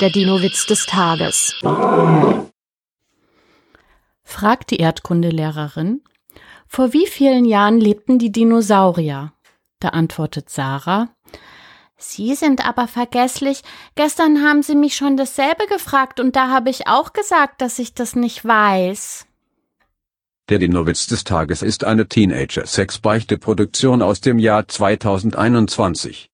Der Dino-Witz des Tages. Fragt die Erdkundelehrerin, vor wie vielen Jahren lebten die Dinosaurier? Da antwortet Sarah, Sie sind aber vergesslich. Gestern haben Sie mich schon dasselbe gefragt und da habe ich auch gesagt, dass ich das nicht weiß. Der Dino-Witz des Tages ist eine Teenager-Sex-Beichte-Produktion aus dem Jahr 2021.